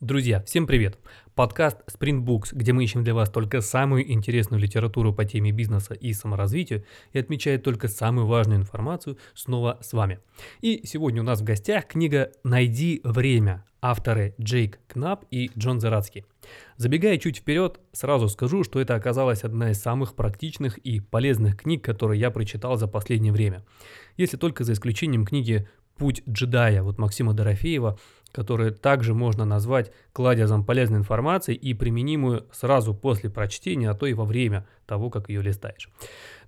Друзья, всем привет! Подкаст Sprint Books, где мы ищем для вас только самую интересную литературу по теме бизнеса и саморазвития и отмечает только самую важную информацию, снова с вами. И сегодня у нас в гостях книга «Найди время» авторы Джейк Кнап и Джон Зарадский. Забегая чуть вперед, сразу скажу, что это оказалась одна из самых практичных и полезных книг, которые я прочитал за последнее время. Если только за исключением книги «Путь джедая» вот Максима Дорофеева – которую также можно назвать кладезом полезной информации и применимую сразу после прочтения, а то и во время того, как ее листаешь.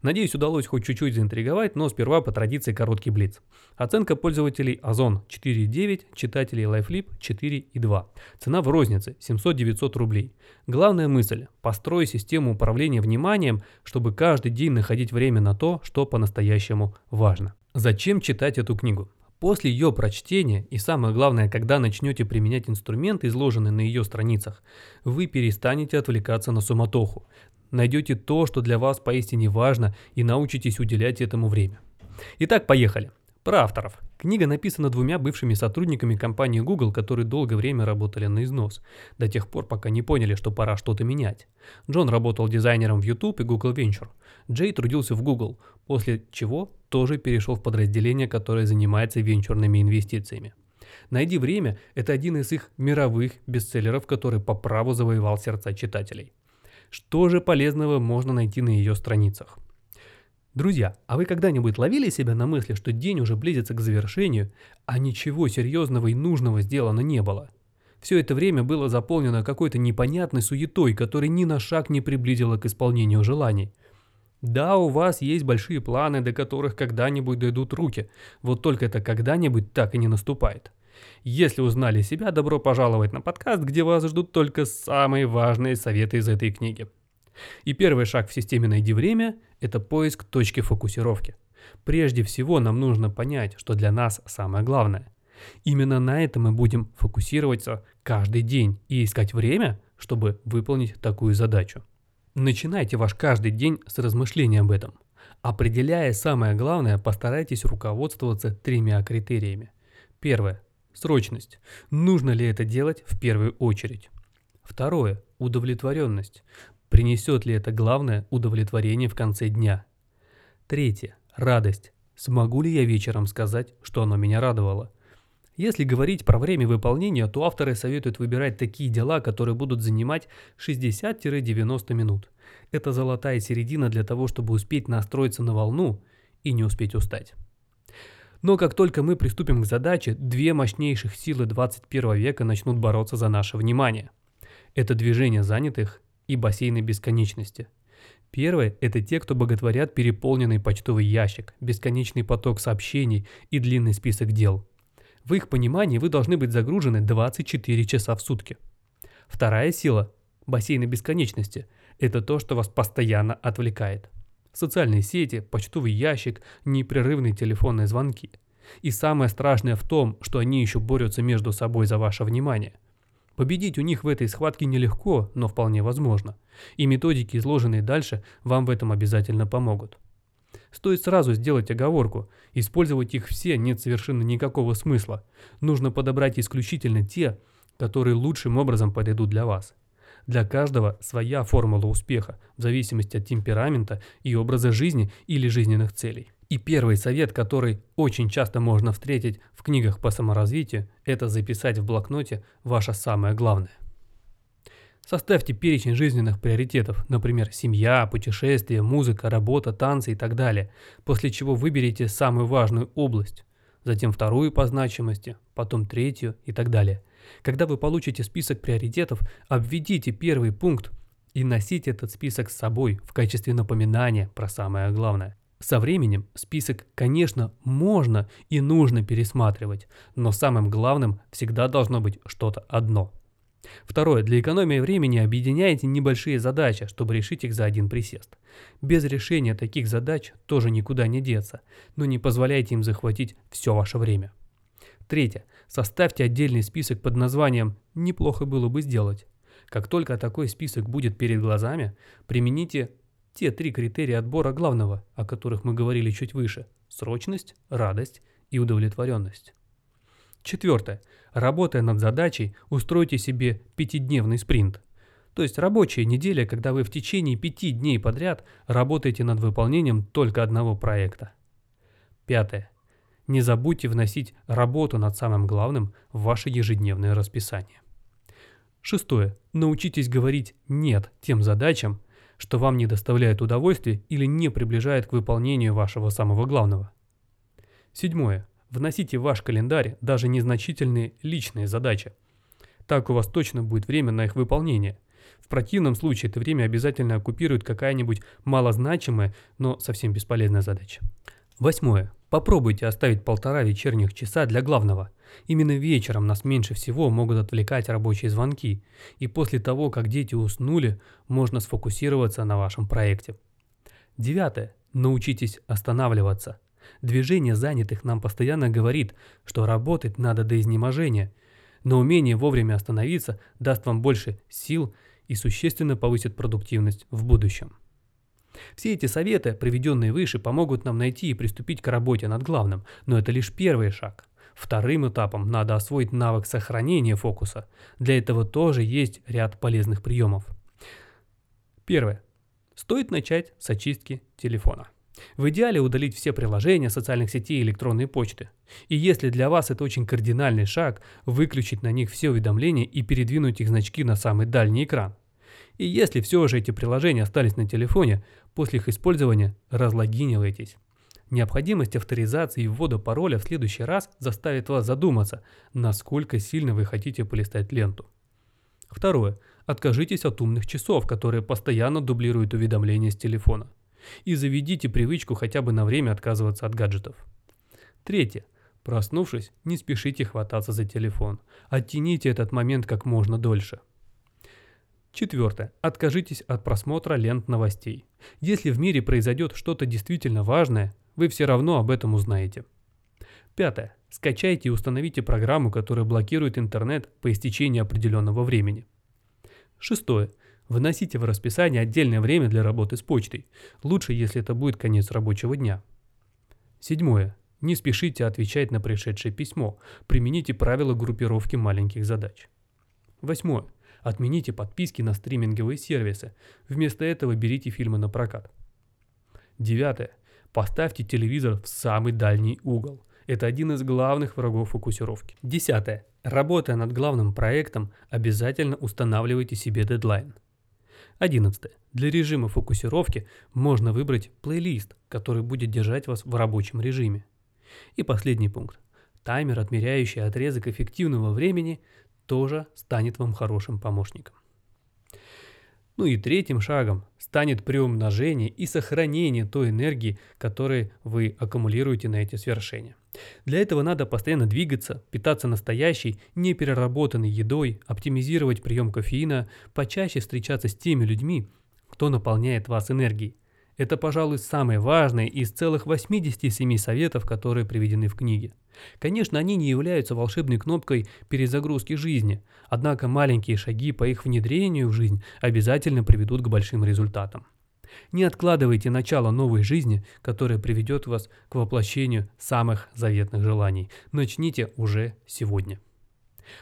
Надеюсь, удалось хоть чуть-чуть заинтриговать, но сперва по традиции короткий блиц. Оценка пользователей Озон 4.9, читателей LifeLip 4.2. Цена в рознице 700-900 рублей. Главная мысль – построй систему управления вниманием, чтобы каждый день находить время на то, что по-настоящему важно. Зачем читать эту книгу? После ее прочтения, и самое главное, когда начнете применять инструменты, изложенные на ее страницах, вы перестанете отвлекаться на суматоху, найдете то, что для вас поистине важно, и научитесь уделять этому время. Итак, поехали. Про авторов. Книга написана двумя бывшими сотрудниками компании Google, которые долгое время работали на износ, до тех пор, пока не поняли, что пора что-то менять. Джон работал дизайнером в YouTube и Google Venture. Джей трудился в Google, после чего тоже перешел в подразделение, которое занимается венчурными инвестициями. «Найди время» – это один из их мировых бестселлеров, который по праву завоевал сердца читателей. Что же полезного можно найти на ее страницах? Друзья, а вы когда-нибудь ловили себя на мысли, что день уже близится к завершению, а ничего серьезного и нужного сделано не было? Все это время было заполнено какой-то непонятной суетой, которая ни на шаг не приблизила к исполнению желаний. Да, у вас есть большие планы, до которых когда-нибудь дойдут руки, вот только это когда-нибудь так и не наступает. Если узнали себя, добро пожаловать на подкаст, где вас ждут только самые важные советы из этой книги. И первый шаг в системе «Найди время» – это поиск точки фокусировки. Прежде всего нам нужно понять, что для нас самое главное. Именно на это мы будем фокусироваться каждый день и искать время, чтобы выполнить такую задачу. Начинайте ваш каждый день с размышления об этом. Определяя самое главное, постарайтесь руководствоваться тремя критериями. Первое. Срочность. Нужно ли это делать в первую очередь? Второе. Удовлетворенность. Принесет ли это главное удовлетворение в конце дня? Третье. Радость. Смогу ли я вечером сказать, что оно меня радовало? Если говорить про время выполнения, то авторы советуют выбирать такие дела, которые будут занимать 60-90 минут. Это золотая середина для того, чтобы успеть настроиться на волну и не успеть устать. Но как только мы приступим к задаче, две мощнейших силы 21 века начнут бороться за наше внимание. Это движение занятых и бассейны бесконечности. Первое – это те, кто боготворят переполненный почтовый ящик, бесконечный поток сообщений и длинный список дел. В их понимании вы должны быть загружены 24 часа в сутки. Вторая сила – бассейны бесконечности – это то, что вас постоянно отвлекает. Социальные сети, почтовый ящик, непрерывные телефонные звонки. И самое страшное в том, что они еще борются между собой за ваше внимание. Победить у них в этой схватке нелегко, но вполне возможно. И методики, изложенные дальше, вам в этом обязательно помогут. Стоит сразу сделать оговорку. Использовать их все нет совершенно никакого смысла. Нужно подобрать исключительно те, которые лучшим образом подойдут для вас. Для каждого своя формула успеха, в зависимости от темперамента и образа жизни или жизненных целей. И первый совет, который очень часто можно встретить в книгах по саморазвитию, это записать в блокноте ваше самое главное. Составьте перечень жизненных приоритетов, например, семья, путешествия, музыка, работа, танцы и так далее, после чего выберите самую важную область, затем вторую по значимости, потом третью и так далее. Когда вы получите список приоритетов, обведите первый пункт и носите этот список с собой в качестве напоминания про самое главное. Со временем список, конечно, можно и нужно пересматривать, но самым главным всегда должно быть что-то одно. Второе. Для экономии времени объединяйте небольшие задачи, чтобы решить их за один присест. Без решения таких задач тоже никуда не деться, но не позволяйте им захватить все ваше время. Третье. Составьте отдельный список под названием «Неплохо было бы сделать». Как только такой список будет перед глазами, примените те три критерия отбора главного, о которых мы говорили чуть выше – срочность, радость и удовлетворенность. Четвертое. Работая над задачей, устройте себе пятидневный спринт. То есть рабочая неделя, когда вы в течение пяти дней подряд работаете над выполнением только одного проекта. Пятое. Не забудьте вносить работу над самым главным в ваше ежедневное расписание. Шестое. Научитесь говорить «нет» тем задачам, что вам не доставляет удовольствия или не приближает к выполнению вашего самого главного. Седьмое. Вносите в ваш календарь даже незначительные личные задачи. Так у вас точно будет время на их выполнение. В противном случае это время обязательно оккупирует какая-нибудь малозначимая, но совсем бесполезная задача. Восьмое. Попробуйте оставить полтора вечерних часа для главного. Именно вечером нас меньше всего могут отвлекать рабочие звонки, и после того, как дети уснули, можно сфокусироваться на вашем проекте. Девятое. Научитесь останавливаться. Движение занятых нам постоянно говорит, что работать надо до изнеможения, но умение вовремя остановиться даст вам больше сил и существенно повысит продуктивность в будущем. Все эти советы, приведенные выше, помогут нам найти и приступить к работе над главным, но это лишь первый шаг. Вторым этапом надо освоить навык сохранения фокуса. Для этого тоже есть ряд полезных приемов. Первое. Стоит начать с очистки телефона. В идеале удалить все приложения социальных сетей и электронной почты. И если для вас это очень кардинальный шаг, выключить на них все уведомления и передвинуть их значки на самый дальний экран. И если все же эти приложения остались на телефоне, после их использования разлогинивайтесь. Необходимость авторизации и ввода пароля в следующий раз заставит вас задуматься, насколько сильно вы хотите полистать ленту. Второе. Откажитесь от умных часов, которые постоянно дублируют уведомления с телефона. И заведите привычку хотя бы на время отказываться от гаджетов. Третье. Проснувшись, не спешите хвататься за телефон. Оттяните этот момент как можно дольше. Четвертое. Откажитесь от просмотра лент новостей. Если в мире произойдет что-то действительно важное, вы все равно об этом узнаете. Пятое. Скачайте и установите программу, которая блокирует интернет по истечении определенного времени. Шестое. Выносите в расписание отдельное время для работы с почтой. Лучше, если это будет конец рабочего дня. Седьмое. Не спешите отвечать на пришедшее письмо. Примените правила группировки маленьких задач. Восьмое. Отмените подписки на стриминговые сервисы. Вместо этого берите фильмы на прокат. Девятое. Поставьте телевизор в самый дальний угол. Это один из главных врагов фокусировки. Десятое. Работая над главным проектом, обязательно устанавливайте себе дедлайн. 11. Для режима фокусировки можно выбрать плейлист, который будет держать вас в рабочем режиме. И последний пункт. Таймер, отмеряющий отрезок эффективного времени, тоже станет вам хорошим помощником. Ну и третьим шагом станет приумножение и сохранение той энергии, которую вы аккумулируете на эти свершения. Для этого надо постоянно двигаться, питаться настоящей, непереработанной едой, оптимизировать прием кофеина, почаще встречаться с теми людьми, кто наполняет вас энергией. Это, пожалуй, самое важное из целых 87 советов, которые приведены в книге. Конечно, они не являются волшебной кнопкой перезагрузки жизни, однако маленькие шаги по их внедрению в жизнь обязательно приведут к большим результатам. Не откладывайте начало новой жизни, которая приведет вас к воплощению самых заветных желаний. Начните уже сегодня.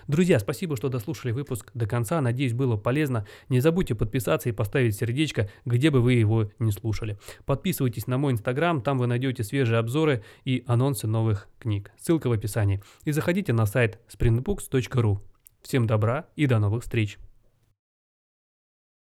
Друзья, спасибо, что дослушали выпуск до конца. Надеюсь, было полезно. Не забудьте подписаться и поставить сердечко, где бы вы его не слушали. Подписывайтесь на мой инстаграм, там вы найдете свежие обзоры и анонсы новых книг. Ссылка в описании. И заходите на сайт sprintbooks.ru. Всем добра и до новых встреч!